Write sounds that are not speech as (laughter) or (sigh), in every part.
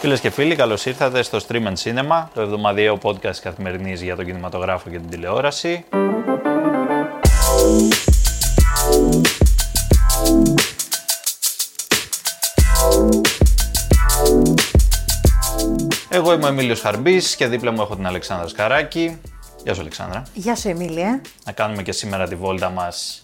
Φίλες και φίλοι, καλώς ήρθατε στο Stream and Cinema, το εβδομαδιαίο podcast καθημερινής για τον κινηματογράφο και την τηλεόραση. Εγώ είμαι ο Εμίλιος Χαρμπής και δίπλα μου έχω την Αλεξάνδρα Σκαράκη. Γεια σου Αλεξάνδρα. Γεια σου Εμίλια. Να κάνουμε και σήμερα τη βόλτα μας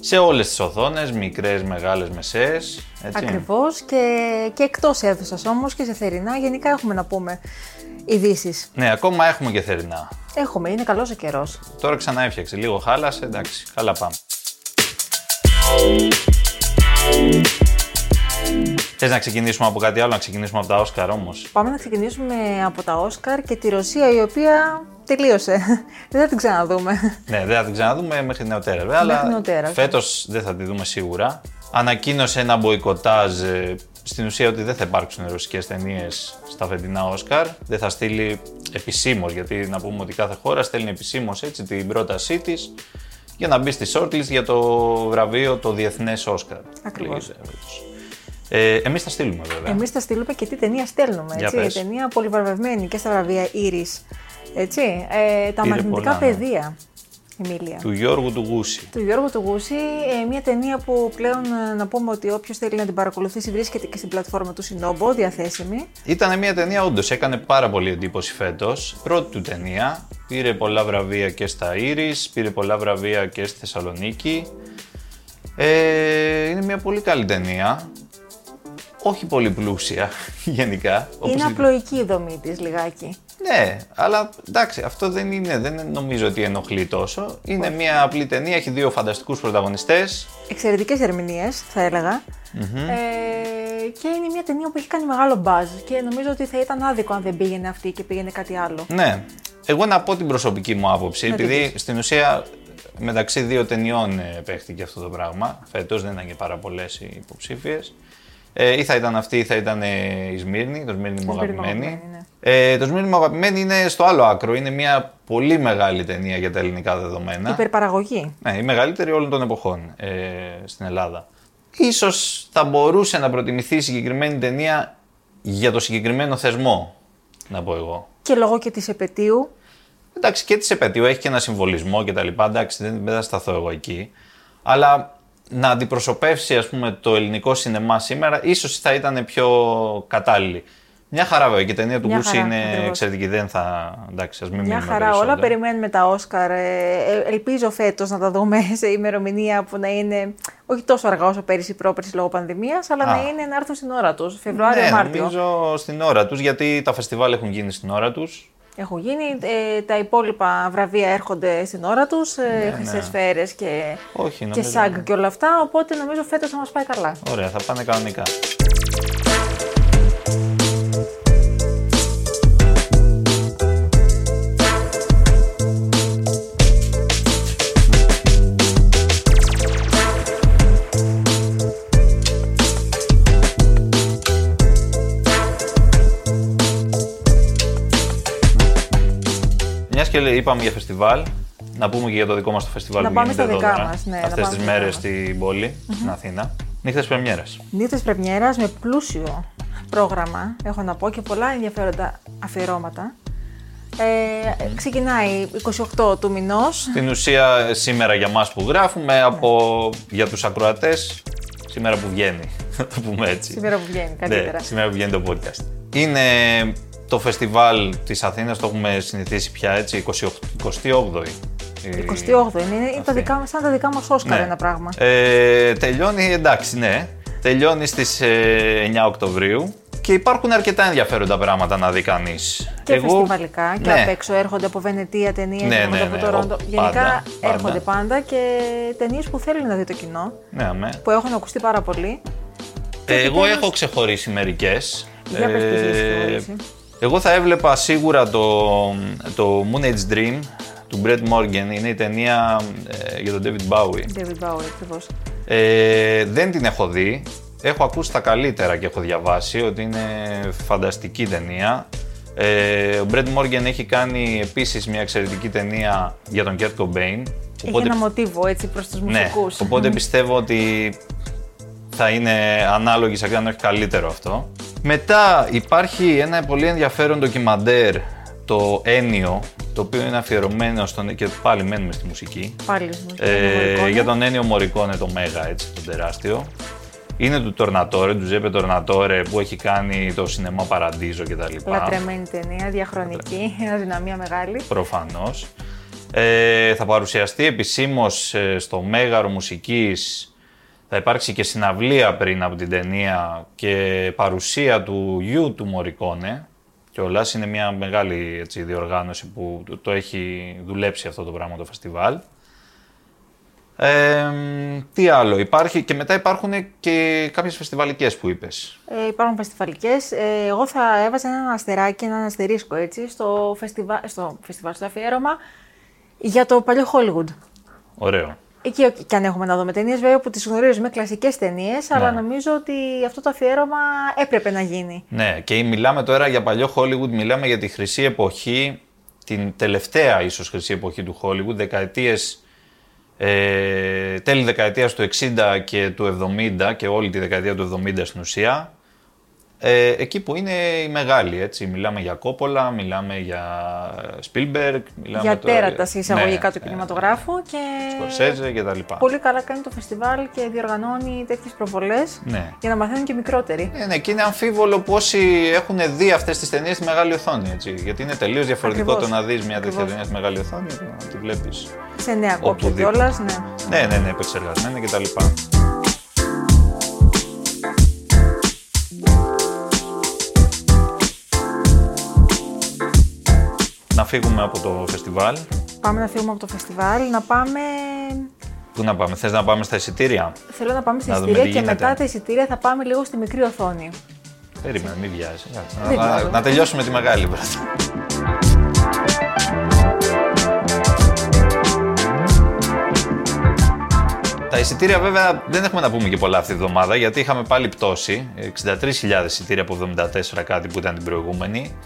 σε όλες τις οθόνες, μικρές, μεγάλες, μεσαίες. Έτσι. Ακριβώς και, και εκτός αίθουσας όμως και σε θερινά γενικά έχουμε να πούμε ειδήσεις. Ναι, ακόμα έχουμε και θερινά. Έχουμε, είναι καλός ο καιρός. Τώρα ξανά έφτιαξε, λίγο χάλασε, εντάξει, καλά πάμε. Θες να ξεκινήσουμε από κάτι άλλο, να ξεκινήσουμε από τα Όσκαρ όμως; Πάμε να ξεκινήσουμε από τα Όσκαρ και τη Ρωσία η οποία τελείωσε. δεν θα την ξαναδούμε. Ναι, δεν θα την ξαναδούμε μέχρι νεοτέρα βέβαια, αλλά φέτος δεν θα τη δούμε σίγουρα. Ανακοίνωσε ένα μποϊκοτάζ ε, στην ουσία ότι δεν θα υπάρξουν ρωσικές ταινίες στα φετινά Όσκαρ. Δεν θα στείλει επισήμως, γιατί να πούμε ότι κάθε χώρα στέλνει επισήμως έτσι την πρότασή της για να μπει στη shortlist για το βραβείο το Διεθνές Όσκαρ. Ακριβώς. Ε, Εμείς θα στείλουμε βέβαια. Εμείς θα στείλουμε και τι ταινία στέλνουμε. Έτσι, η ταινία πολυβραβευμένη και στα βραβεία Iris. Έτσι, ε, τα μαγνητικά ναι. πεδία. Εμίλια. Του Γιώργου του Γούση. Του Γιώργου του Γούση, ε, μια ταινία που πλέον ε, να πούμε ότι όποιος θέλει να την παρακολουθήσει βρίσκεται και στην πλατφόρμα του Σινόμπο, διαθέσιμη. Ήταν μια ταινία, όντως έκανε πάρα πολύ εντύπωση φέτος. Πρώτη του ταινία. Πήρε πολλά βραβεία και στα Iris, πήρε πολλά βραβεία και στη Θεσσαλονίκη. Ε, είναι μια πολύ καλή ταινία όχι πολύ πλούσια (laughs) γενικά. Είναι απλοϊκή η δομή της λιγάκι. Ναι, αλλά εντάξει, αυτό δεν είναι, δεν νομίζω ότι ενοχλεί τόσο. Είναι μια απλή ταινία, έχει δύο φανταστικούς πρωταγωνιστές. Εξαιρετικές ερμηνείες, θα έλεγα. Ε, και είναι μια ταινία που έχει κάνει μεγάλο μπάζ και νομίζω ότι θα ήταν άδικο αν δεν πήγαινε αυτή και πήγαινε κάτι άλλο. Ναι. Εγώ να πω την προσωπική μου άποψη, επειδή στην ουσία μεταξύ δύο ταινιών ε, παίχτηκε αυτό το πράγμα. Φέτος δεν ήταν και πάρα πολλές οι υποψήφιες. Ε, ή θα ήταν αυτή ή θα ήταν η Σμύρνη, το Σμύρνη μου αγαπημένη. Ναι. Ε, το Σμύρνη μου αγαπημένη είναι στο άλλο άκρο. Είναι μια πολύ μεγάλη ταινία για τα ελληνικά δεδομένα. Υπερπαραγωγή. Ναι, η μεγαλύτερη όλων των εποχών ε, στην Ελλάδα. Ίσως θα μπορούσε να προτιμηθεί η συγκεκριμένη ταινία για το συγκεκριμένο θεσμό, να πω εγώ. Και λόγω και της επαιτίου. Εντάξει, και της επαιτίου έχει και ένα συμβολισμό κτλ. Εντάξει, δεν, δεν θα σταθώ εγώ εκεί. Αλλά να αντιπροσωπεύσει ας πούμε, το ελληνικό σινεμά σήμερα, ίσως θα ήταν πιο κατάλληλη. Μια χαρά βέβαια και η ταινία του Γκούση είναι ακριβώς. εξαιρετική. Δεν θα. Εντάξει, ας μην Μια χαρά. Όλα περιμένουμε τα Όσκαρ. Ε, ε, ελπίζω φέτος να τα δούμε σε ημερομηνία που να είναι όχι τόσο αργά όσο πέρυσι πρόπερση λόγω πανδημίας, αλλά να είναι να έρθουν στην ώρα τους. Φεβρουάριο-Μάρτιο. Ναι, νομίζω στην ώρα τους, γιατί τα φεστιβάλ έχουν γίνει στην ώρα τους. Έχουν γίνει. Ε, τα υπόλοιπα βραβεία έρχονται στην ώρα τους. Ε, ναι, Χρυσές ναι. σφαίρε και, Όχι, και σάγκ και όλα αυτά. Οπότε νομίζω φέτος θα μας πάει καλά. Ωραία, θα πάνε κανονικά. Και είπαμε για φεστιβάλ, να πούμε και για το δικό μας το φεστιβάλ να που πάμε γίνεται στα δικά μας, ναι, αυτές τις μέρες στην πόλη, στην Αθήνα. Νύχτες πρεμιέρας. Νύχτες πρεμιέρας με πλούσιο πρόγραμμα, έχω να πω, και πολλά ενδιαφέροντα αφιερώματα. Ε, ξεκινάει 28 του μηνός. Στην ουσία σήμερα για μας που γράφουμε, από, για τους ακροατές, σήμερα που βγαίνει, (laughs) να το πούμε έτσι. Σήμερα που βγαίνει, καλύτερα. Ναι, σήμερα που βγαίνει το podcast. Είναι το φεστιβάλ της Αθήνας το έχουμε συνηθίσει πια έτσι, 28η. 28η είναι, είναι τα δικά, σαν τα δικά μας Όσκαρ ναι. ένα πράγμα. Ε, τελειώνει, εντάξει, ναι. Τελειώνει στις 9 ε, Οκτωβρίου και υπάρχουν αρκετά ενδιαφέροντα πράγματα να δει κανείς. Και Εγώ... φεστιβαλικά και ναι. απ' έξω έρχονται από Βενετία ταινίες, ναι, ναι, από το Ρόντο. Γενικά έρχονται πάντα και ταινίες που θέλει να δει το κοινό. Ναι, ναι. Που έχουν ακουστεί πάρα πολύ. Ε, εγώ έχω ξεχωρίσει μερικές. Για ε, εγώ θα έβλεπα σίγουρα το, το Moon Age Dream του Brett Morgan. Είναι η ταινία ε, για τον David Bowie. David Bowie, ακριβώς. Ε, δεν την έχω δει. Έχω ακούσει τα καλύτερα και έχω διαβάσει ότι είναι φανταστική ταινία. Ε, ο Brett Morgan έχει κάνει επίσης μια εξαιρετική ταινία για τον Kurt Cobain. Έχει ένα μοτίβο έτσι προς τους ναι, μουσικούς. οπότε πιστεύω ότι θα είναι ανάλογη σε αν όχι καλύτερο αυτό. Μετά υπάρχει ένα πολύ ενδιαφέρον ντοκιμαντέρ, το Ένιο, το οποίο είναι αφιερωμένο στον. και πάλι μένουμε στη μουσική. Πάλι στη μουσική. Ε, για τον Ένιο Μωρικόνε, το Μέγα, έτσι, τον τεράστιο. Είναι του Τορνατόρε, του Ζέπε Τορνατόρε που έχει κάνει το Σινεμά Παραντίζο κτλ. Λατρεμένη ταινία, διαχρονική, αδυναμία (laughs) μεγάλη. Προφανώς. Ε, θα παρουσιαστεί επισήμως ε, στο Μέγαρο Μουσικής θα υπάρξει και συναυλία πριν από την ταινία και παρουσία του γιου του Μωρικόνε. Και όλα είναι μια μεγάλη έτσι, διοργάνωση που το έχει δουλέψει αυτό το πράγμα το φεστιβάλ. Ε, τι άλλο, υπάρχει και μετά υπάρχουν και κάποιες φεστιβαλικές που είπες. Ε, υπάρχουν φεστιβαλικές. Ε, εγώ θα έβαζα ένα αστεράκι, ένα αστερίσκο έτσι, στο, φεστιβα... στο φεστιβάλ, στο αφιέρωμα για το παλιό Hollywood. Ωραίο. Εκεί και αν έχουμε να δούμε ταινίες, βέβαια που τις γνωρίζουμε, κλασικές ταινίες, ναι. αλλά νομίζω ότι αυτό το αφιέρωμα έπρεπε να γίνει. Ναι, και μιλάμε τώρα για παλιό Hollywood, μιλάμε για τη χρυσή εποχή, την τελευταία ίσως χρυσή εποχή του Hollywood, δεκαετίες. Ε, τέλη δεκαετίας του 60 και του 70 και όλη τη δεκαετία του 70 στην ουσία ε, εκεί που είναι οι μεγάλοι, έτσι. Μιλάμε για Κόπολα, μιλάμε για Σπίλμπεργκ. Μιλάμε για τέρατας σε εισαγωγικά ναι, του κινηματογράφου και... Σκορσέζε και τα λοιπά. Πολύ καλά κάνει το φεστιβάλ και διοργανώνει τέτοιες προβολές ναι. για να μαθαίνουν και μικρότεροι. Ναι, ναι, και είναι αμφίβολο πόσοι έχουν δει αυτές τις ταινίες στη μεγάλη οθόνη, έτσι. Γιατί είναι τελείως διαφορετικό το να δεις μια τέτοια ταινία στη μεγάλη οθόνη και να τη βλέπεις. Σε νέα κόπια κιόλας, ναι. Ναι, ναι, ναι, επεξεργασμένα κτλ. Να φύγουμε από το φεστιβάλ. Πάμε να φύγουμε από το φεστιβάλ, να πάμε... Πού να πάμε, θες να πάμε στα εισιτήρια; Θέλω να πάμε στα εισιτήρια και μετά τα εισιτήρια θα πάμε λίγο στη μικρή οθόνη. Περίμενε, μην βιάζει. Να, να, τελειώσουμε τη μεγάλη πρώτα. Τα εισιτήρια βέβαια δεν έχουμε να πούμε και πολλά αυτή τη βδομάδα γιατί είχαμε πάλι πτώση. 63.000 εισιτήρια από 74 κάτι που ήταν την προηγούμενη.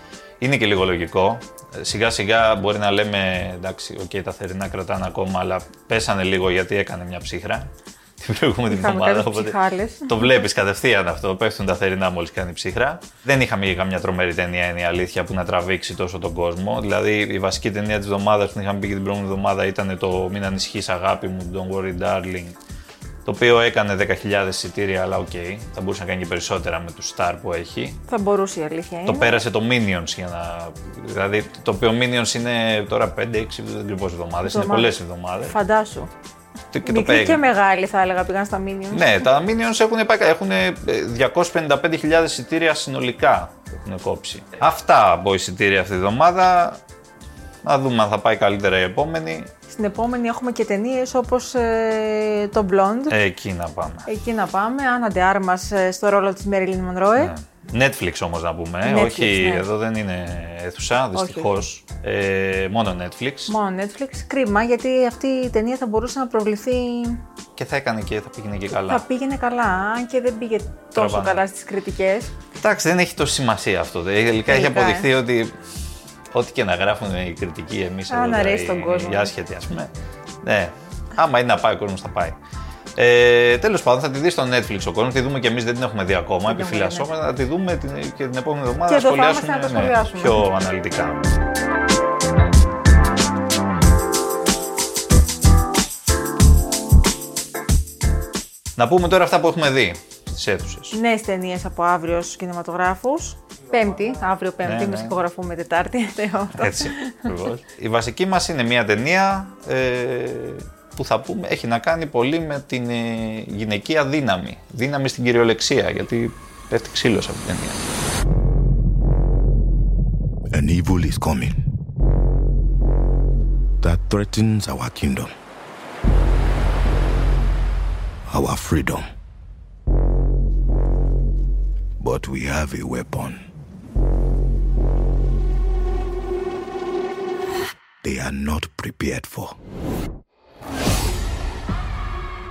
Είναι και λίγο λογικό. Σιγά σιγά μπορεί να λέμε εντάξει, okay, τα θερινά κρατάνε ακόμα, αλλά πέσανε λίγο γιατί έκανε μια ψύχρα (laughs) την προηγούμενη εβδομάδα. Το βλέπεις κατευθείαν αυτό. Πέφτουν τα θερινά μόλις κάνει ψύχρα. Δεν είχαμε και καμιά τρομερή ταινία, είναι η αλήθεια, που να τραβήξει τόσο τον κόσμο. Δηλαδή, η βασική ταινία της εβδομάδας που είχαμε πει και την προηγούμενη εβδομάδα ήταν το Μην ανησυχείς, αγάπη μου, Don't worry, darling το οποίο έκανε 10.000 εισιτήρια, αλλά okay. Okay. Θα μπορούσε να κάνει και περισσότερα με τους σταρ που έχει. Θα μπορούσε η αλήθεια είναι. Το πέρασε το Minions για να. Δηλαδή, το οποίο Minions είναι τώρα 5-6 ακριβώ εβδομάδες. Είναι πολλές εβδομάδες. Φαντάσου. Και Μικρή και μεγάλη θα έλεγα πήγαν στα Minions. Ναι, τα Minions έχουν, έχουν 255.000 ε, εισιτήρια συνολικά έχουν κόψει. Αυτά από εισιτήρια αυτή τη βδομάδα. Να δούμε αν θα πάει καλύτερα η επόμενη. Στην επόμενη έχουμε και ταινίες όπως ε, το Blonde. Ε, εκεί να πάμε. Εκεί να πάμε. Άννα Ντεάρμα ε, στο ρόλο της Μέριλιν Μονρόε. Netflix όμως να πούμε. Netflix, Όχι, ναι. εδώ δεν είναι αίθουσα, δυστυχώς. Ε, μόνο Netflix. Μόνο Netflix. Κρίμα γιατί αυτή η ταινία θα μπορούσε να προβληθεί. Και θα έκανε και θα πήγαινε και καλά. Θα πήγαινε καλά, αν και δεν πήγε τόσο καλά στις κριτικές. Εντάξει, δεν έχει τόση σημασία αυτό. Τελικά έχει αποδειχθεί ότι ό,τι και να γράφουν οι κριτικοί εμείς εδώ. Να αρέσει τον κόσμο. Οι άσχετοι, ας πούμε. Ναι, άμα είναι να πάει ο κόσμος, θα πάει. Ε, Τέλος πάντων, θα τη δεις στο Netflix ο κόσμος, τη δούμε και εμείς δεν την έχουμε δει ακόμα. Επιφυλασσόμαστε, ναι. θα τη δούμε την, και την επόμενη εβδομάδα να σχολιάσουμε, να ναι, πιο αναλυτικά. Να πούμε τώρα αυτά που έχουμε δει στι αίθουσες. Νέες ταινίες από αύριο στους κινηματογράφους. Πέμπτη, αύριο Πέμπτη, ναι, ναι. ηχογραφούμε Τετάρτη. (laughs) Έτσι, ακριβώς. Η βασική μας είναι μια ταινία ε, που θα πούμε έχει να κάνει πολύ με την ε, γυναικεία δύναμη. Δύναμη στην κυριολεξία, γιατί πέφτει ξύλος από την ταινία. An evil is coming that threatens our kingdom, our freedom. But we have a weapon. They are not prepared for.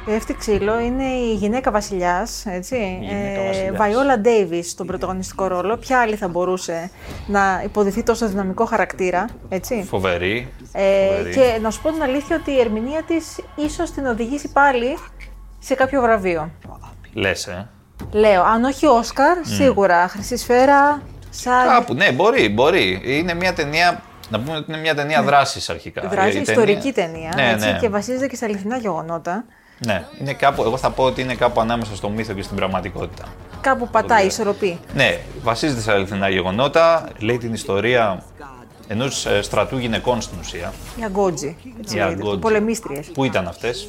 Πέφτει ξύλο είναι η γυναίκα βασιλιάς, έτσι. Ε, Βαϊόλα Ντέιβι στον πρωταγωνιστικό ρόλο. Ποια άλλη θα μπορούσε να υποδηθεί τόσο δυναμικό χαρακτήρα, έτσι; Φοβερή. Ε, Και να σου πω την αλήθεια ότι η ερμηνεία της ίσως την οδηγήσει πάλι σε κάποιο βραβείο. Λες, ε. Λέω, αν όχι Όσκαρ, σίγουρα. Χρυσή σφαίρα, σαν. Κάπου, ναι, μπορεί, μπορεί. Είναι μια ταινία. Να πούμε ότι είναι μια ταινία ναι. δράσης αρχικά. Δράση, ιστορική ταινία. ταινία ναι, έτσι, ναι. Και βασίζεται και σε αληθινά γεγονότα. Ναι, είναι κάπου, εγώ θα πω ότι είναι κάπου ανάμεσα στο μύθο και στην πραγματικότητα. Κάπου πατάει, ισορροπή. Ναι, βασίζεται σε αληθινά γεγονότα. Λέει την ιστορία ενός ε, στρατού γυναικών στην ουσία. Οι Αγκότζι. Οι Αγκότζι. Πολεμίστριες. Πού ήταν αυτές,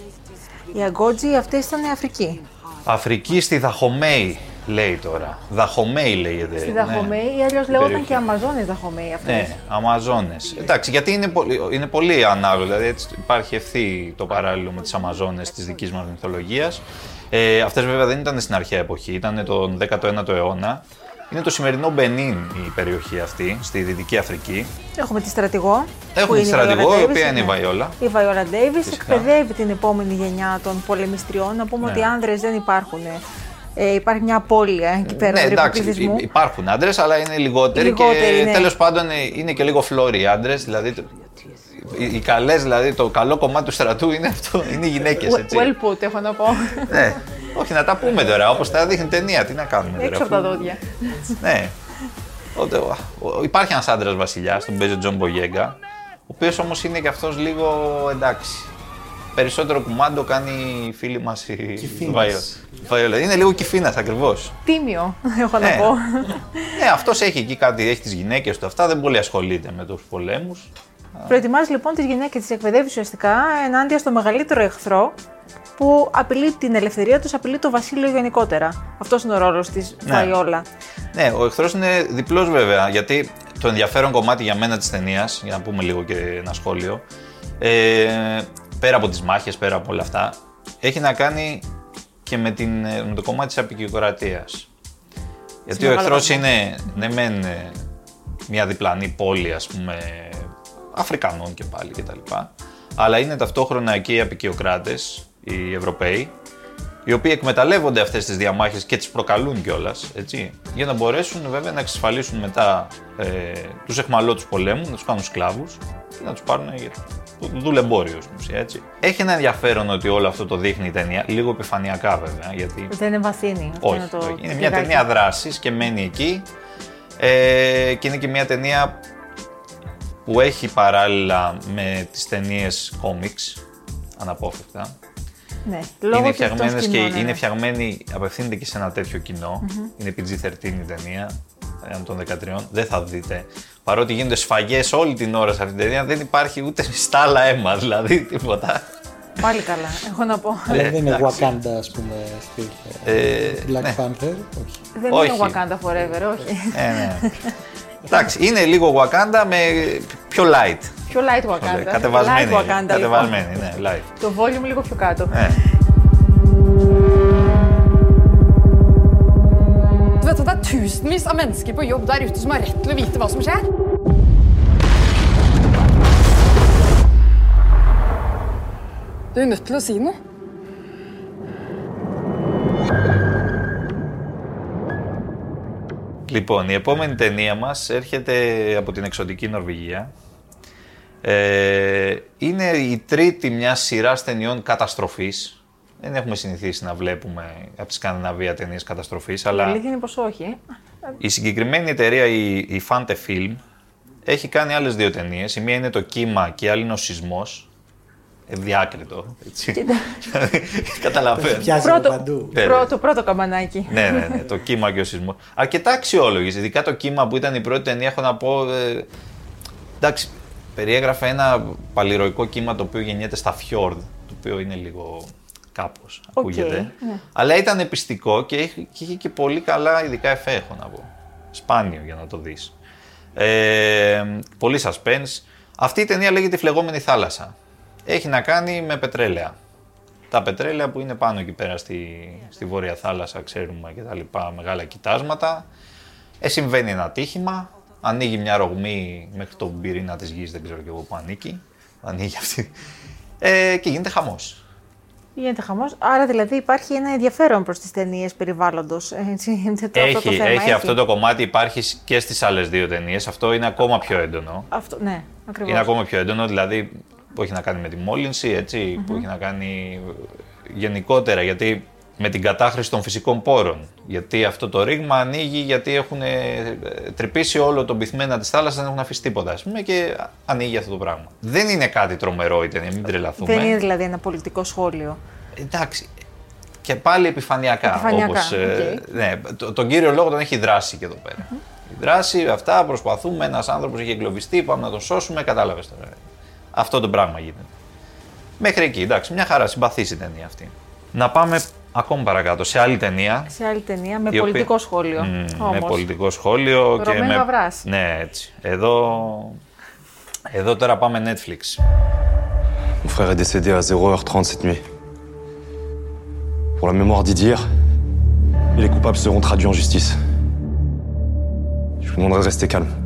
Οι Αγκότζι αυτές ήταν Αφρική. Αφρική στη Δαχομέη, λέει τώρα. Δαχομέη λέγεται. Στη Δαχομέη, ναι. ή αλλιώς λέγονταν και Αμαζόνες Δαχομέη αυτέ. Ναι, Αμαζόνες. Εντάξει, γιατί είναι πολύ, είναι πολύ ανάλογο. Δηλαδή έτσι υπάρχει ευθύ το παράλληλο με τις Αμαζόνες της δικής μας μυθολογίας. Ε, Αυτές βέβαια δεν ήταν στην αρχαία εποχή, ήταν τον 19ο αιώνα. Είναι το σημερινό Μπενίν η περιοχή αυτή, στη Δυτική Αφρική. Έχουμε τη στρατηγό. Έχουμε τη στρατηγό, η οποία είναι η Βαϊόλα. Η Βαϊόλα Ντέιβι εκπαιδεύει την επόμενη γενιά των πολεμιστριών. Να πούμε ναι. ότι άνδρες δεν υπάρχουν. Ε, υπάρχει μια απώλεια εκεί πέρα. Ναι, εντάξει, υπάρχουν άντρες, αλλά είναι λιγότεροι. λιγότεροι και ναι. τέλος πάντων είναι και λίγο φλόροι οι άντρες. Δηλαδή οι καλές, δηλαδή το καλό κομμάτι του στρατού είναι αυτό, είναι οι γυναίκες. Well put, έχω να πω. ναι. Όχι, να τα πούμε τώρα, όπως τα δείχνει ταινία. Τι να κάνουμε τώρα. Έξω από τα δόντια. ναι. Υπάρχει ένας άντρας βασιλιάς, τον παίζει ο Τζον Μπογέγκα, ο οποίος όμως είναι και αυτός λίγο εντάξει. Περισσότερο κουμάντο κάνει η φίλη μας η Βαϊόλα. Είναι λίγο κηφήνας ακριβώς. Τίμιο, (laughs) έχω να ναι. πω. ναι, αυτός έχει εκεί κάτι, έχει τις γυναίκες του αυτά, δεν πολύ ασχολείται με τους πολέμους. Προετοιμάζει λοιπόν τις γυναίκες, τις εκπαιδεύει ουσιαστικά ενάντια στο μεγαλύτερο εχθρό που απειλεί την ελευθερία τους, απειλεί το βασίλειο γενικότερα. Αυτός είναι ο ρόλος της ναι. Βαϊόλα. Ναι, ο εχθρός είναι διπλός βέβαια, γιατί το ενδιαφέρον κομμάτι για μένα της ταινίας, για να πούμε λίγο και ένα σχόλιο, ε, πέρα από τις μάχες, πέρα από όλα αυτά, έχει να κάνει και με, την, με το κομμάτι της απεικιοκρατίας. Γιατί ο εχθρός είναι, ναι, μεν ε, μια διπλανή πόλη, ας πούμε, Αφρικανών και πάλι κτλ. Αλλά είναι ταυτόχρονα και οι απεικιοκράτες, οι Ευρωπαίοι, οι οποίοι εκμεταλλεύονται αυτές τις διαμάχες και τις προκαλούν κιόλας, για να μπορέσουν βέβαια να εξασφαλίσουν μετά ε, τους εχμαλώτους πολέμους, να τους κάνουν σκλάβους και να τους πάρουν για δουλεμπόριο στην ουσία, έτσι. Έχει ένα ενδιαφέρον ότι όλο αυτό το δείχνει η ταινία, λίγο επιφανειακά βέβαια. Γιατί... Δεν είναι βαθύνη. Όχι, είναι, το... είναι μια ταινία δράσης και μένει εκεί. Ε, και είναι και μια ταινία που έχει παράλληλα με τις ταινίες κόμιξ, αναπόφευκτα. Ναι, είναι φτιαγμένες και ναι, ναι. είναι φτιαγμένη, απευθύνεται και σε ένα τέτοιο κοινό. Mm-hmm. Είναι PG-13 η ταινία των 13. Δεν θα δείτε. Παρότι γίνονται σφαγές όλη την ώρα σε αυτή την ταινία, δεν υπάρχει ούτε στάλα αίμα, δηλαδή τίποτα. Πάλι καλά, έχω να πω. Αλλά δεν είναι Wakanda, ας πούμε, στυλ. Ε, Black ναι. Panther, όχι. Δεν όχι. είναι Wakanda Forever, όχι. Ε, ναι. (laughs) Εντάξει, είναι λίγο Wakanda με πιο light. Πιο light Wakanda. Κατεβασμένη. Light Wakanda, κατεβασμένη, λοιπόν. ναι, light. Το volume λίγο πιο κάτω. Ναι. Du vet at det er tusenvis av mennesker på jobb der ute som har rett til å vite hva som skjer? Du er nødt til å si noe. Λοιπόν, η επόμενη ταινία μας έρχεται από την εξωτική Νορβηγία. Ε, είναι η τρίτη μιας σειράς ταινιών καταστροφής. Δεν έχουμε συνηθίσει να βλέπουμε από τη Σκανδιναβία ταινίες καταστροφής, αλλά... Η αλήθεια είναι πως όχι. Η συγκεκριμένη εταιρεία, η, η Fante Film, έχει κάνει άλλες δύο ταινίες. Η μία είναι το κύμα και η άλλη είναι ο σεισμός διάκριτο. (laughs) Καταλαβαίνω. Πρώτο, παντού. Ναι, ναι. πρώτο, πρώτο καμπανάκι. ναι, ναι, ναι, το κύμα και ο σεισμός. Αρκετά αξιόλογη. Ειδικά το κύμα που ήταν η πρώτη ταινία, έχω να πω. Ε, εντάξει, περιέγραφε ένα παλιροϊκό κύμα το οποίο γεννιέται στα φιόρδ. Το οποίο είναι λίγο κάπως ακούγεται. Ναι. Αλλά ήταν επιστικό και είχε, και είχε και πολύ καλά ειδικά εφέ, έχω να πω. Σπάνιο για να το δεις. Ε, πολύ suspense. Αυτή η ταινία λέγεται Φλεγόμενη θάλασσα έχει να κάνει με πετρέλαια. Τα πετρέλαια που είναι πάνω εκεί πέρα στη, στη Βόρεια Θάλασσα, ξέρουμε και τα λοιπά, μεγάλα κοιτάσματα. Ε, συμβαίνει ένα ατύχημα, ανοίγει μια ρογμή μέχρι τον πυρήνα της γης, δεν ξέρω και εγώ που ανήκει. Ανοίγει αυτή. Ε, και γίνεται χαμός. Γίνεται χαμός. Άρα δηλαδή υπάρχει ένα ενδιαφέρον προς τις ταινίες περιβάλλοντος. Έχει, αυτό έχει, αυτό το κομμάτι, υπάρχει και στις άλλες δύο ταινίες. Αυτό είναι ακόμα πιο έντονο. Αυτό, ναι, ακριβώς. Είναι ακόμα πιο έντονο. Δηλαδή που έχει να κάνει με τη μόλυνση, που έχει να κάνει γενικότερα, γιατί με την κατάχρηση των φυσικών πόρων. Γιατί αυτό το ρήγμα ανοίγει γιατί έχουν ε, τρυπήσει όλο τον πυθμένα της θάλασσας, δεν έχουν αφήσει τίποτα. Ας πούμε, και ανοίγει αυτό το πράγμα. Δεν είναι κάτι τρομερό η ταινία, μην τρελαθούμε. Δεν είναι δηλαδή ένα πολιτικό σχόλιο. Εντάξει. Και πάλι επιφανειακά. επιφανειακά όπως, okay. ναι, το, τον κύριο λόγο τον έχει δράσει και εδώ πέρα. Mm-hmm. Η δράση, αυτά προσπαθούμε. Ένας άνθρωπος έχει εγκλωβιστεί, πάμε να τον σώσουμε. Κατάλαβες τώρα. Αυτό το πράγμα γίνεται. Μέχρι εκεί, εντάξει, μια χαρά, συμπαθή η ταινία αυτή. Να πάμε ακόμη παρακάτω, σε άλλη ταινία. Σε άλλη ταινία, με πολιτικό σχόλιο. Mm, με πολιτικό σχόλιο. και με... Γαβράς. Ναι, έτσι. Εδώ... Εδώ τώρα πάμε Netflix. Mon frère est décédé à 0h30 cette nuit. Pour la mémoire d'Idir, et les coupables seront traduits en justice. Je vous demanderai de rester calme.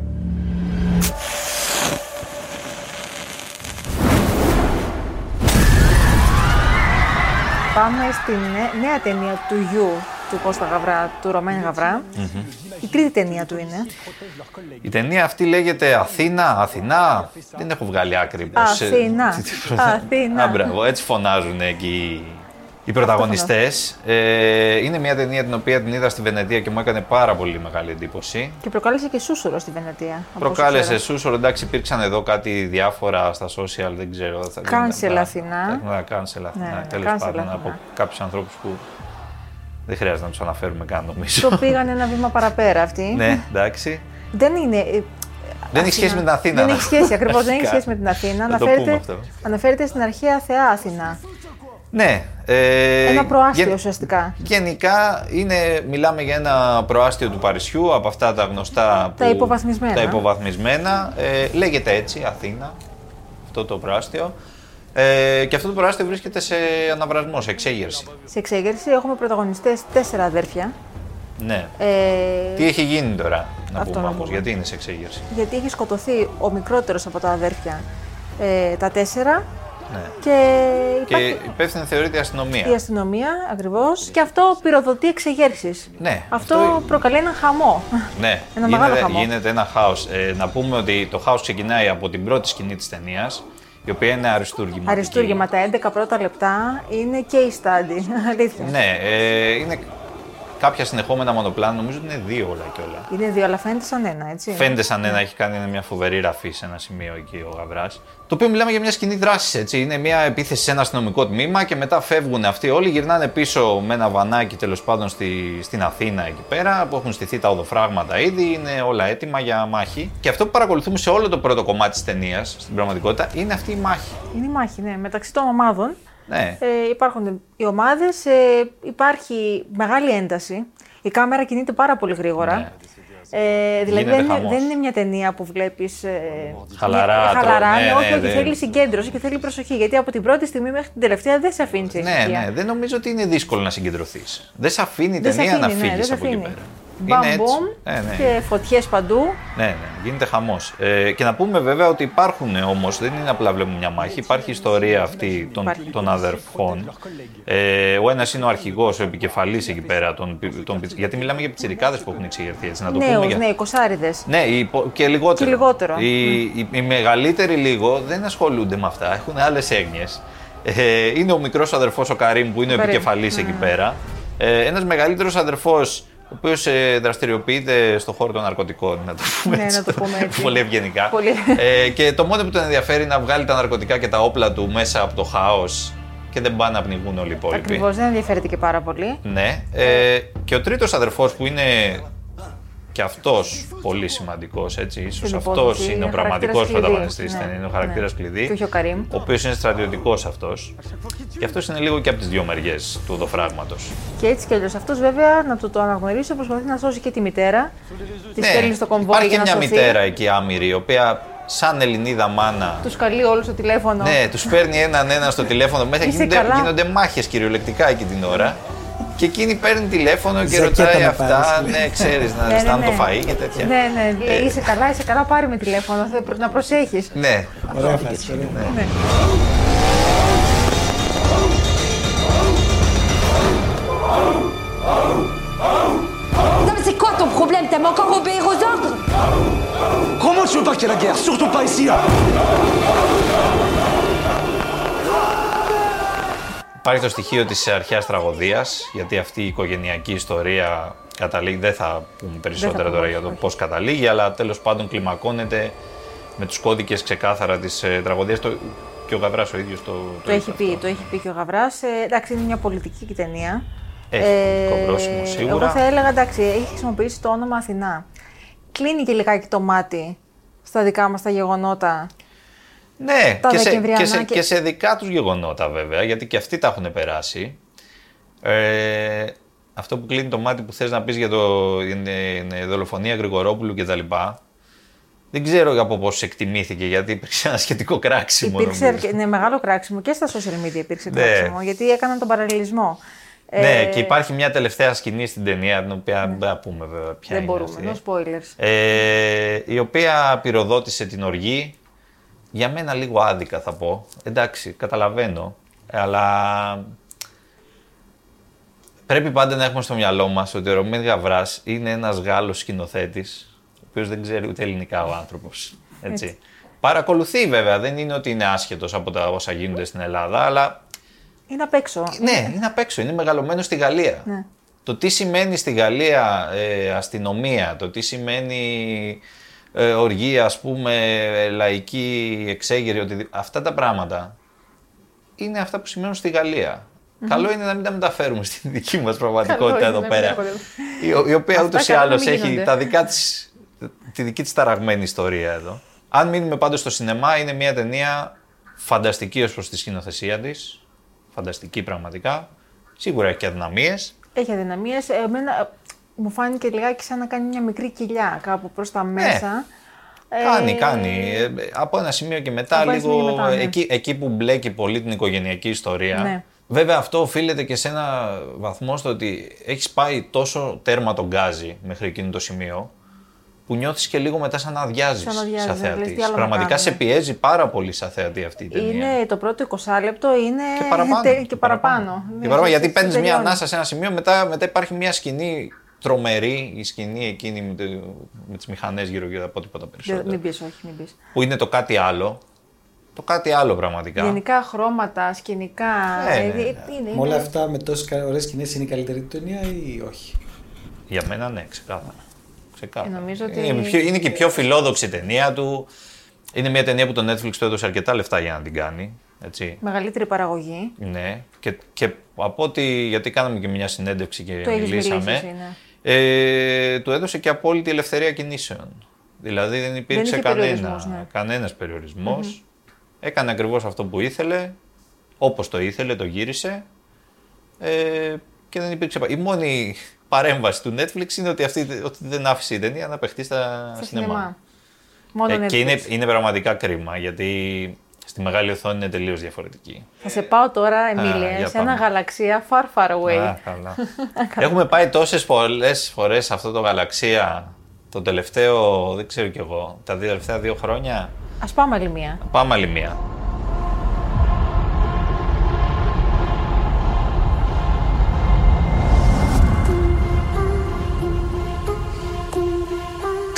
Πάμε στην νέα ταινία του γιου του Κώστα Γαβρά, του Ρωμένη Η τρίτη ταινία του είναι. Η ταινία αυτή λέγεται Αθήνα, Αθηνά. Δεν έχω βγάλει άκρη. Αθήνα. Αθήνα. Α, έτσι φωνάζουν εκεί οι πρωταγωνιστές. Ε, είναι μια ταινία την οποία την είδα στη Βενετία και μου έκανε πάρα πολύ μεγάλη εντύπωση. Και προκάλεσε και σούσουρο στη Βενετία. Προκάλεσε σούσουρο, εντάξει, υπήρξαν εδώ κάτι διάφορα στα social, δεν ξέρω. Κάνσελ Αθηνά. Ναι, κάνσελ Αθηνά. Τέλος πάντων, από κάποιους ανθρώπους που δεν χρειάζεται να τους αναφέρουμε καν νομίζω. Το πήγαν ένα βήμα παραπέρα αυτοί. ναι, εντάξει. Δεν είναι. Ε, δεν έχει σχέση με την Αθήνα. Δεν έχει σχέση, ακριβώς. δεν έχει (laughs) σχέση με την Αθήνα. Αναφέρεται, αναφέρεται στην αρχαία Θεά Αθηνά. Ναι. Ε, ένα προάστιο γεν, ουσιαστικά. Γενικά είναι, μιλάμε για ένα προάστιο του Παρισιού από αυτά τα γνωστά. Τα υποβαθμισμένα. Τα υποβαθμισμένα. Ε, λέγεται έτσι, Αθήνα, αυτό το προάστιο. Ε, και αυτό το προάστιο βρίσκεται σε αναβρασμό, σε εξέγερση. Σε εξέγερση έχουμε πρωταγωνιστές τέσσερα αδέρφια. Ναι. Ε, Τι έχει γίνει τώρα, να πούμε όμως, γιατί είναι σε εξέγερση; Γιατί έχει σκοτωθεί ο μικρότερος από τα αδέρφια ε, τα τέσσερα ναι. Και, υπάρχει... και υπεύθυνη θεωρείται η αστυνομία. Η αστυνομία, ακριβώς. Και αυτό πυροδοτεί εξεγέρσεις. Ναι. Αυτό, αυτό προκαλεί ένα χαμό. Ναι, (laughs) ένα γίνεται, μεγάλο χαμό. γίνεται ένα χάος. Ε, να πούμε ότι το χάος ξεκινάει από την πρώτη σκηνή της ταινίας, η οποία είναι αριστούργημα. Αριστούργημα. Τα 11 πρώτα λεπτά είναι και η study. (laughs) Αλήθεια. Ναι, ε, είναι κάποια συνεχόμενα μονοπλάνα, νομίζω ότι είναι δύο όλα και όλα. Είναι δύο, αλλά φαίνεται σαν ένα, έτσι. Φαίνεται σαν ένα, έχει κάνει μια φοβερή ραφή σε ένα σημείο εκεί ο Γαβράς. Το οποίο μιλάμε για μια σκηνή δράσης, έτσι. Είναι μια επίθεση σε ένα αστυνομικό τμήμα και μετά φεύγουν αυτοί όλοι, γυρνάνε πίσω με ένα βανάκι τέλος πάντων στη, στην Αθήνα εκεί πέρα, που έχουν στηθεί τα οδοφράγματα ήδη, είναι όλα έτοιμα για μάχη. Και αυτό που παρακολουθούμε σε όλο το πρώτο κομμάτι της ταινίας, στην πραγματικότητα, είναι αυτή η μάχη. Είναι η μάχη, ναι, μεταξύ των ομάδων. Ναι. Ε, υπάρχουν οι ομάδες, ε, υπάρχει μεγάλη ένταση. Η κάμερα κινείται πάρα πολύ γρήγορα. Ναι. Ε, δηλαδή δεν είναι, δεν είναι, μια ταινία που βλέπεις. Ε, χαλαρά, χαλαρά ναι, ναι, όχι, όχι, θέλει συγκέντρωση και θέλει προσοχή. Γιατί από την πρώτη στιγμή μέχρι την τελευταία δεν σε αφήνει Ναι, ναι, δεν νομίζω ότι είναι δύσκολο να συγκεντρωθείς. Δεν σε αφήνει η ταινία να φύγεις ναι, από εκεί πέρα. Μπαμπομ ναι, ναι. και φωτιές παντού. Ναι, ναι, γίνεται χαμός. Ε, και να πούμε βέβαια ότι υπάρχουν όμως, δεν είναι απλά βλέπουμε μια μάχη, υπάρχει η ιστορία αυτή των, των αδερφών. Ε, ο ένας είναι ο αρχηγός, ο επικεφαλής εκεί πέρα. Τον, τον, γιατί μιλάμε για πιτσιρικάδες που έχουν εξηγερθεί έτσι. Να το Νέους, πούμε. Ναι, οι κοσάριδες. Ναι, και λιγότερο. Και λιγότερο. Οι, οι, οι μεγαλύτεροι λίγο δεν ασχολούνται με αυτά, έχουν άλλες έννοιες. Ε, είναι ο μικρός αδερφός ο Καρύμ που είναι ο επικεφαλής εκεί πέρα. Ε, ένας μεγαλύτερος αδερφός ο οποίος ε, δραστηριοποιείται στον χώρο των ναρκωτικών, να το πούμε ναι, έτσι. Να το πούμε έτσι. (laughs) Πολύ ευγενικά. Πολύ. Ε, και το μόνο που τον ενδιαφέρει είναι να βγάλει τα ναρκωτικά και τα όπλα του μέσα από το χάος και δεν πάνε να πνιγούν όλοι οι υπόλοιποι. Ακριβώς, δεν ενδιαφέρεται και πάρα πολύ. Ναι. Ε, και ο τρίτος αδερφός που είναι και αυτός πολύ σημαντικός, έτσι. σω αυτός είναι ο πραγματικός πρωταγωνιστής. Ναι, είναι ο χαρακτήρας ναι. κλειδί. Και ο Καρύμ. Ο οποίος είναι στρατιωτικός αυτός. Και αυτός είναι λίγο και από τις δύο μεριές του οδοφράγματος. Και έτσι κι αλλιώς αυτός βέβαια να το, το αναγνωρίσει προσπαθεί να σώσει και τη μητέρα. Τη ναι, στέλνει στο κομβόι. Υπάρχει και μια μητέρα εκεί άμυρη, η οποία σαν Ελληνίδα μάνα. Τους καλεί όλους στο τηλέφωνο. Ναι, τους παίρνει έναν ένα στο τηλέφωνο μέσα. γίνονται, γίνονται μάχες κυριολεκτικά εκεί την ώρα. Και εκείνη παίρνει τηλέφωνο και ρωτάει αυτά. Ναι, ξέρεις να αισθάνομαι το φαΐ και τέτοια. Ναι, ναι, λέει είσαι καλά, είσαι καλά, πάρει με τηλέφωνο. Να προσέχεις. Ναι, ωραία φάση. Ναι. Non mais c'est quoi ton problème; T'aimes encore obéir aux ordres Comment tu veux pas qu'il y ait la guerre; Surtout pas ici là Υπάρχει το στοιχείο της αρχαίας τραγωδίας, γιατί αυτή η οικογενειακή ιστορία καταλήγει, δεν θα πούμε περισσότερα τώρα για το πώς καταλήγει, αλλά τέλος πάντων κλιμακώνεται με τους κώδικες ξεκάθαρα της ε, τραγωδίας. Το, και ο Γαβράς ο ίδιος το, το, το έχει πει, Το έχει πει και ο Γαβράς. Ε, εντάξει, είναι μια πολιτική ταινία. Έχει ε, σίγουρα. Εγώ θα έλεγα, εντάξει, έχει χρησιμοποιήσει το όνομα Αθηνά. Κλείνει και λιγάκι το μάτι στα δικά μας τα γεγονότα. Ναι, και σε, και, σε, και... σε δικά τους γεγονότα βέβαια, γιατί και αυτοί τα έχουν περάσει. Ε, αυτό που κλείνει το μάτι που θες να πεις για το είναι, δολοφονία Γρηγορόπουλου και τα λοιπά, δεν ξέρω από πώς εκτιμήθηκε, γιατί υπήρξε ένα σχετικό κράξιμο. Υπήρξε ναι, μεγάλο κράξιμο και στα social media υπήρξε ναι. κράξιμο, γιατί έκαναν τον παραλληλισμό. Ναι, ε... και υπάρχει μια τελευταία σκηνή στην ταινία, την οποία ναι. δεν πούμε βέβαια ποια δεν είναι. Δεν μπορούμε, no spoilers. Ε, η οποία πυροδότησε την οργή. Για μένα λίγο άδικα θα πω. Εντάξει, καταλαβαίνω. Αλλά πρέπει πάντα να έχουμε στο μυαλό μας ότι ο Ρωμαίδη Γαβράς είναι ένας Γάλλος σκηνοθέτης, ο οποίος δεν ξέρει ούτε ελληνικά ο άνθρωπος. Έτσι. Παρακολουθεί βέβαια, δεν είναι ότι είναι άσχετος από τα όσα γίνονται στην Ελλάδα, αλλά. Είναι απ' έξω. Ναι, είναι απ' έξω. Είναι μεγαλωμένος στη Γαλλία. Ναι. Το τι σημαίνει στη Γαλλία ε, αστυνομία, το τι σημαίνει ε, οργή, ας πούμε, λαϊκή εξέγερη, ότι αυτά τα πράγματα είναι αυτά που σημαίνουν στη Γαλλία. Καλό είναι να μην τα μεταφέρουμε στην δική μας πραγματικότητα εδώ πέρα. Η, οποία ούτως ή άλλως έχει τα δικά της, τη δική της ταραγμένη ιστορία εδώ. Αν μείνουμε πάντως στο σινεμά, είναι μια ταινία φανταστική ως προς τη σκηνοθεσία της. Φανταστική πραγματικά. Σίγουρα έχει και αδυναμίες. Έχει αδυναμίες. Εμένα μου φάνηκε λιγάκι σαν να κάνει μια μικρή κοιλιά κάπου προς τα ναι. μέσα. Κάνει, ε... κάνει. Από ένα σημείο και μετά, λίγο ναι. εκεί, εκεί που μπλέκει πολύ την οικογενειακή ιστορία. Ναι. Βέβαια αυτό οφείλεται και σε ένα βαθμό στο ότι έχεις πάει τόσο τέρμα τον γκάζι μέχρι εκείνο το σημείο που νιώθεις και λίγο μετά σαν να αδειάζεις σαν θεατής. Πραγματικά σε πιέζει πάρα πολύ σαν θεατή αυτή η ταινία. Είναι το πρώτο 20 λεπτό, είναι και παραπάνω. Και, και παραπάνω. Και παραπάνω. Ναι, γιατί παίρνεις μια ανάσα σε ένα σημείο, μετά, μετά υπάρχει μια σκηνή τρομερή, η σκηνή εκείνη με, με τις μηχανές γύρω-γύρω από τίποτα περισσότερο. Μην πεις, όχι, μην πεις. Που είναι το κάτι άλλο το κάτι άλλο πραγματικά. Γενικά χρώματα, σκηνικά. Ναι, ναι, ναι. Είναι, Με όλα αυτά με τόσε ωραίες σκηνές είναι η καλύτερη ταινία ή όχι; Για μένα ναι, ξεκάθαρα. ξεκάθαρα. Ε, νομίζω ότι... είναι, πιο, είναι και η πιο φιλόδοξη ταινία του. Είναι μια ταινία που το Netflix του έδωσε αρκετά λεφτά για να την κάνει. Έτσι. Μεγαλύτερη παραγωγή. Ναι. Και, και από ότι. Γιατί κάναμε και μια συνέντευξη και το μιλήσαμε. Ε, του έδωσε και απόλυτη ελευθερία κινήσεων. Δηλαδή δεν υπήρξε δεν κανένα, ναι. κανένας περιορισμός. Έκανε ακριβώς αυτό που ήθελε, όπως το ήθελε, το γύρισε ε, και δεν υπήρξε... Η μόνη παρέμβαση του Netflix είναι ότι, αυτή, ότι δεν άφησε η ταινία να παιχτεί στα, στα σινεμά. Μόνο ε, και είναι, είναι πραγματικά κρίμα γιατί στη μεγάλη οθόνη είναι τελείως διαφορετική. Θα σε πάω τώρα, Εμίλια, σε ένα γαλαξία far far away. Α, καλά. (laughs) Έχουμε πάει τόσες πολλέ φορές σε αυτό το γαλαξία το τελευταίο, δεν ξέρω κι εγώ, τα δύο τελευταία δύο χρόνια. Ας πάμε άλλη μία. Πάμε άλλη μία.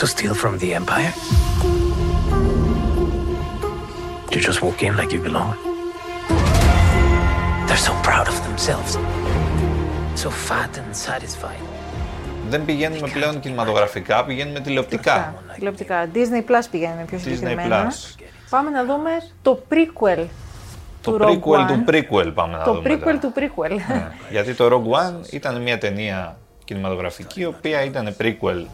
To steal from the Empire? To just walk in like you belong? They're so proud of themselves. So fat and satisfied δεν πηγαίνουμε πλέον κινηματογραφικά, πηγαίνουμε τηλεοπτικά. Τηλεοπτικά. Disney Plus πηγαίνουμε πιο συγκεκριμένα. Plus. Πάμε να δούμε το prequel το prequel του prequel πάμε να το δούμε. Το prequel του prequel. Ναι. Γιατί το Rogue One ήταν μια ταινία κινηματογραφική, η οποία ήταν prequel.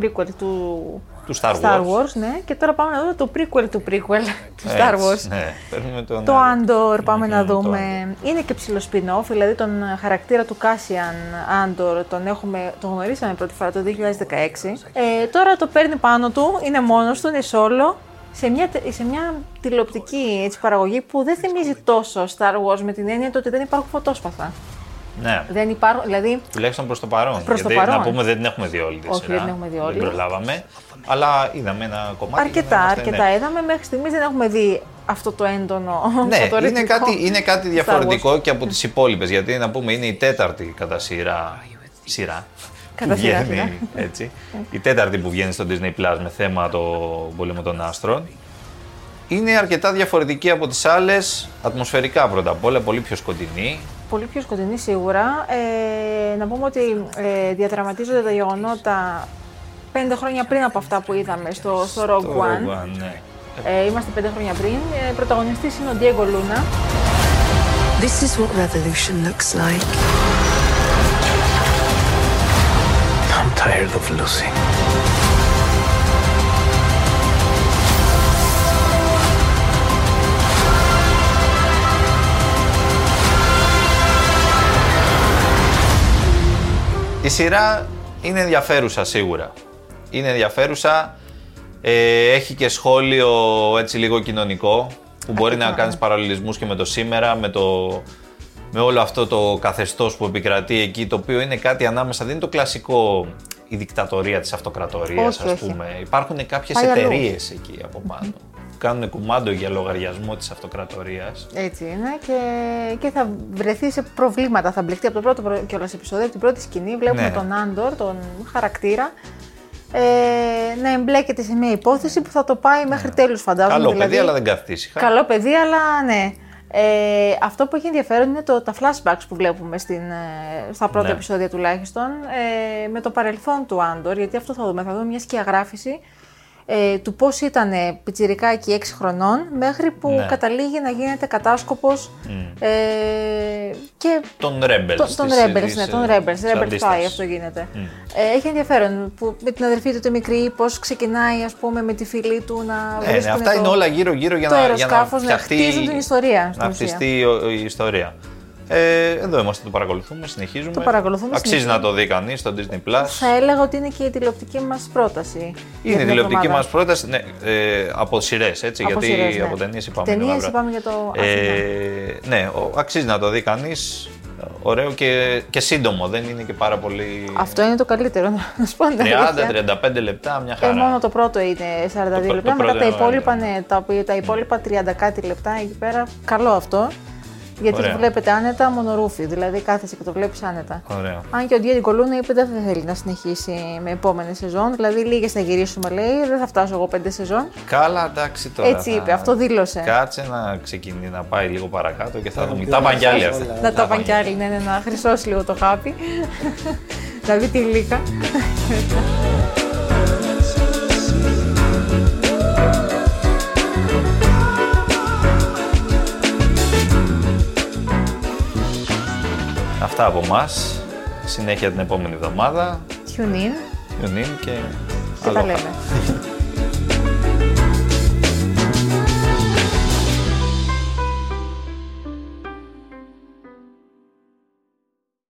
Prequel του του Star Wars. Star Wars, ναι. Και τώρα πάμε να δούμε το prequel του prequel του Star Wars. Ναι, παίρνουμε τον, το Andor πάμε να δούμε. Είναι και ψηλό spin-off, δηλαδή τον χαρακτήρα του Cassian Andor τον, έχουμε, τον γνωρίσαμε πρώτη φορά το 2016. Ε, τώρα το παίρνει πάνω του, είναι μόνος του, είναι solo. Σε μια, σε μια τηλεοπτική έτσι, παραγωγή που δεν θυμίζει τόσο Star Wars με την έννοια ότι δεν υπάρχουν φωτόσπαθα. Ναι. Δεν υπάρχουν, δηλαδή... Τουλάχιστον προς το παρόν. Προς Γιατί, το παρόν. Να πούμε δεν την έχουμε δει όλη τη Όχι, δεν την έχουμε δει όλη. Δεν προλάβαμε. Αλλά είδαμε ένα κομμάτι. Αρκετά, αρκετά ναι. είδαμε. Μέχρι στιγμής δεν έχουμε δει αυτό το έντονο. Ναι, το είναι, κάτι, είναι κάτι διαφορετικό και από τις υπόλοιπες. Γιατί να πούμε είναι η τέταρτη κατά σειρά. Σειρά. Κατά που σειρά, βγαίνει, έτσι. η τέταρτη που βγαίνει στο Disney Plus με θέμα το πόλεμο των άστρων. Είναι αρκετά διαφορετική από τις άλλες, ατμοσφαιρικά πρώτα απ' όλα, πολύ πιο σκοτεινή. Πολύ πιο σκοτεινή σίγουρα. Ε, να πούμε ότι ε, διαδραματίζονται τα γεγονότα πέντε χρόνια πριν από αυτά που είδαμε στο, στο Rogue One. One ναι. ε, είμαστε πέντε χρόνια πριν. Ε, πρωταγωνιστής είναι ο Diego Luna. This is what revolution looks like. I'm tired of losing. Η σειρά είναι ενδιαφέρουσα σίγουρα. Είναι ενδιαφέρουσα. Ε, έχει και σχόλιο έτσι λίγο κοινωνικό που μπορεί να κάνεις παραλληλισμούς και με το σήμερα, με, το, με όλο αυτό το καθεστώς που επικρατεί εκεί, το οποίο είναι κάτι ανάμεσα, δεν είναι το κλασικό η δικτατορία της αυτοκρατορίας ας πούμε. Υπάρχουν κάποιες εταιρείες εκεί από πάνω κάνουν κουμάντο για λογαριασμό της αυτοκρατορίας. Έτσι είναι και, και θα βρεθεί σε προβλήματα, θα μπλεχτεί από το πρώτο κιόλας επεισόδιο, από την πρώτη σκηνή, βλέπουμε ναι. τον Άντορ, τον χαρακτήρα, ε, να εμπλέκεται σε μια υπόθεση που θα το πάει μέχρι ναι. τέλους φαντάζομαι. Καλό δηλαδή, παιδί αλλά δεν καυτήσει. Καλό παιδί αλλά ναι. Ε, αυτό που έχει ενδιαφέρον είναι το, τα flashbacks που βλέπουμε στην, ε, στα πρώτα ναι. επεισόδια τουλάχιστον ε, με το παρελθόν του Άντορ, γιατί αυτό θα δούμε. Θα δούμε μια σκιαγράφηση ε, του πώς ήταν πιτσιρικάκι 6 χρονών μέχρι που ναι. καταλήγει να γίνεται κατάσκοπος ε, και... Τον Rebels. Το, τον Rebels, ναι, τον Rebels, Rebels Spy αυτό γίνεται. Ε, έχει ενδιαφέρον που με την αδερφή του τη μικρή πώς ξεκινάει ας πούμε με τη φίλη του να ε, ναι, αυτά το, είναι όλα γύρω γύρω για να, για να φτιαχτεί, την ιστορία. Να χτιστεί η ιστορία. Ε, εδώ είμαστε, το παρακολουθούμε, συνεχίζουμε. Το παρακολουθούμε. Αξίζει να το δει κανείς στο Disney Plus. Θα έλεγα ότι είναι και η τηλεοπτική μας πρόταση. Είναι η τηλεοπτική μας πρόταση ναι, ε, από σειρές, έτσι. Από γιατί σειρές, ναι. από ταινίες είπαμε. Ταινίες είπαμε για το. Ε, ναι, αξίζει να το δει κανείς. Ωραίο και, και σύντομο, δεν είναι και πάρα πολύ. Αυτό είναι το καλύτερο, να σου πω. 30-35 λεπτά, μια χαρά. Ε, μόνο το πρώτο είναι 42 το, λεπτά. Το μετά τα υπόλοιπα, ναι, τα, τα υπόλοιπα 30 κάτι λεπτά εκεί πέρα. Καλό αυτό. Γιατί Ωραία. το βλέπετε άνετα μονορούφι, δηλαδή κάθεσαι και το βλέπεις άνετα. Ωραία. Αν και ο Ντιένι Κολούνα είπε δεν θέλει να συνεχίσει με επόμενη σεζόν, δηλαδή λίγες θα γυρίσουμε λέει, δεν θα φτάσω εγώ πέντε σεζόν. Καλά, εντάξει τώρα. Έτσι είπε, αυτό δήλωσε. Κάτσε να ξεκινήσει να πάει λίγο παρακάτω και θα δούμε. Τα παγκιάλια αυτά. Να τα παγκιάλια, ναι, ναι, να χρυσώσει λίγο το χάπι. (laughs) να δει τη γλύκα. (laughs) Αυτά από εμάς. Συνέχεια την επόμενη εβδομάδα. Tune in. Tune in και. Και τα λέμε. (laughs)